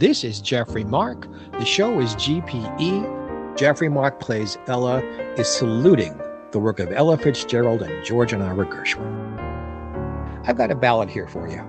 This is Jeffrey Mark. The show is GPE. Jeffrey Mark plays Ella, is saluting the work of Ella Fitzgerald and George and Ira Gershwin. I've got a ballad here for you.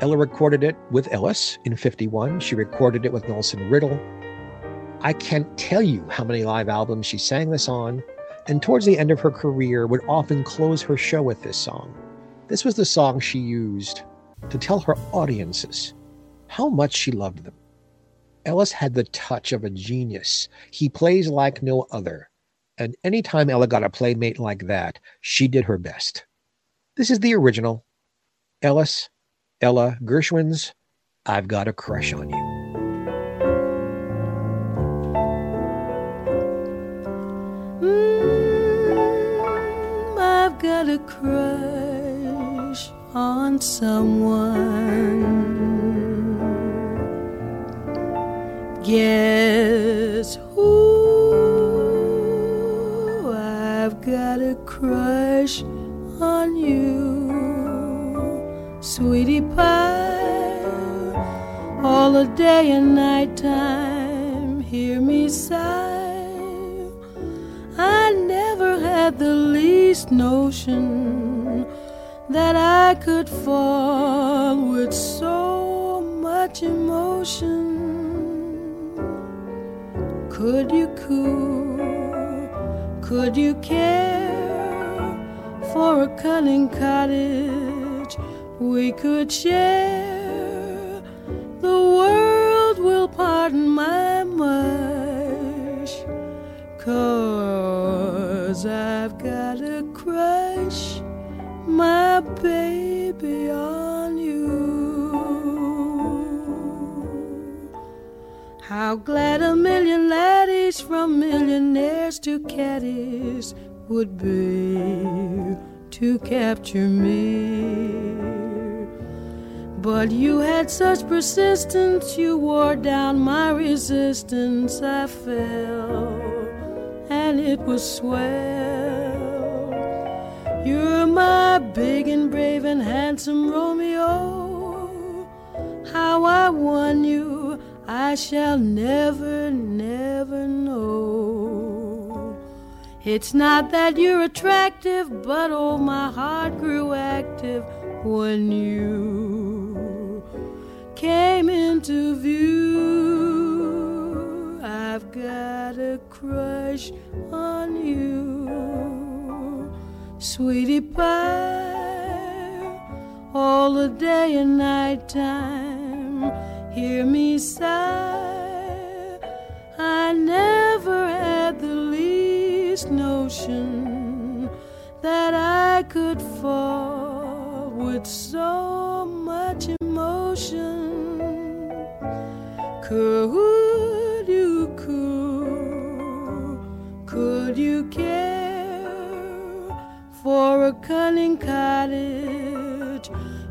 Ella recorded it with Ellis in 51. She recorded it with Nelson Riddle. I can't tell you how many live albums she sang this on, and towards the end of her career would often close her show with this song. This was the song she used to tell her audiences how much she loved them. Ellis had the touch of a genius. He plays like no other. And anytime Ella got a playmate like that, she did her best. This is the original. Ellis, Ella Gershwin's I've Got a Crush on You. Mm, I've got a crush on someone. Guess who? I've got a crush on you, sweetie pie. All the day and night time, hear me sigh. I never had the least notion that I could fall with so much emotion. Could you coo? Could you care for a cunning cottage we could share? The world will pardon my mush, cause I've got a crush, my baby, on How glad a million laddies from millionaires to caddies would be to capture me. But you had such persistence, you wore down my resistance. I fell, and it was swell. You're my big and brave and handsome Romeo. How I won you, I shall never, never know. It's not that you're attractive, but oh, my heart grew active when you came into view. I've got a crush on you, sweetie pie, all the day and night time. Hear me sigh. I never had the least notion that I could fall with so much emotion. Could you, could, could you care for a cunning cottage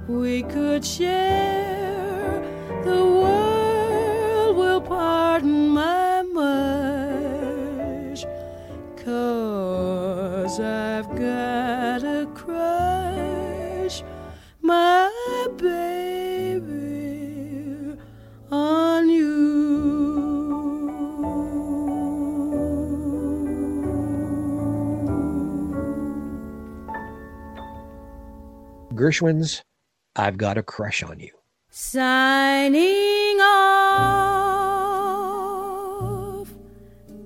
we could share? The world will pardon my cause I've got a crush, my baby, on you. Gershwin's I've Got a Crush on You. Signing off.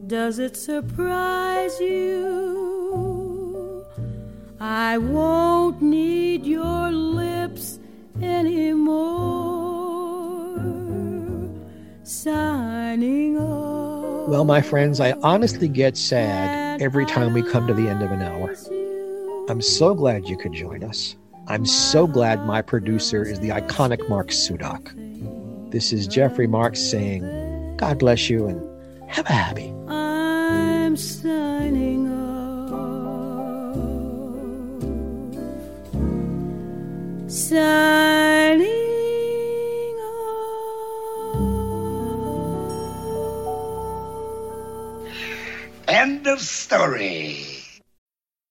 Does it surprise you? I won't need your lips anymore. Signing off. Well, my friends, I honestly get sad every time we come to the end of an hour. I'm so glad you could join us. I'm so glad my producer is the iconic Mark Sudak. This is Jeffrey Marks saying, God bless you and have a happy. I'm signing off. Signing End of story.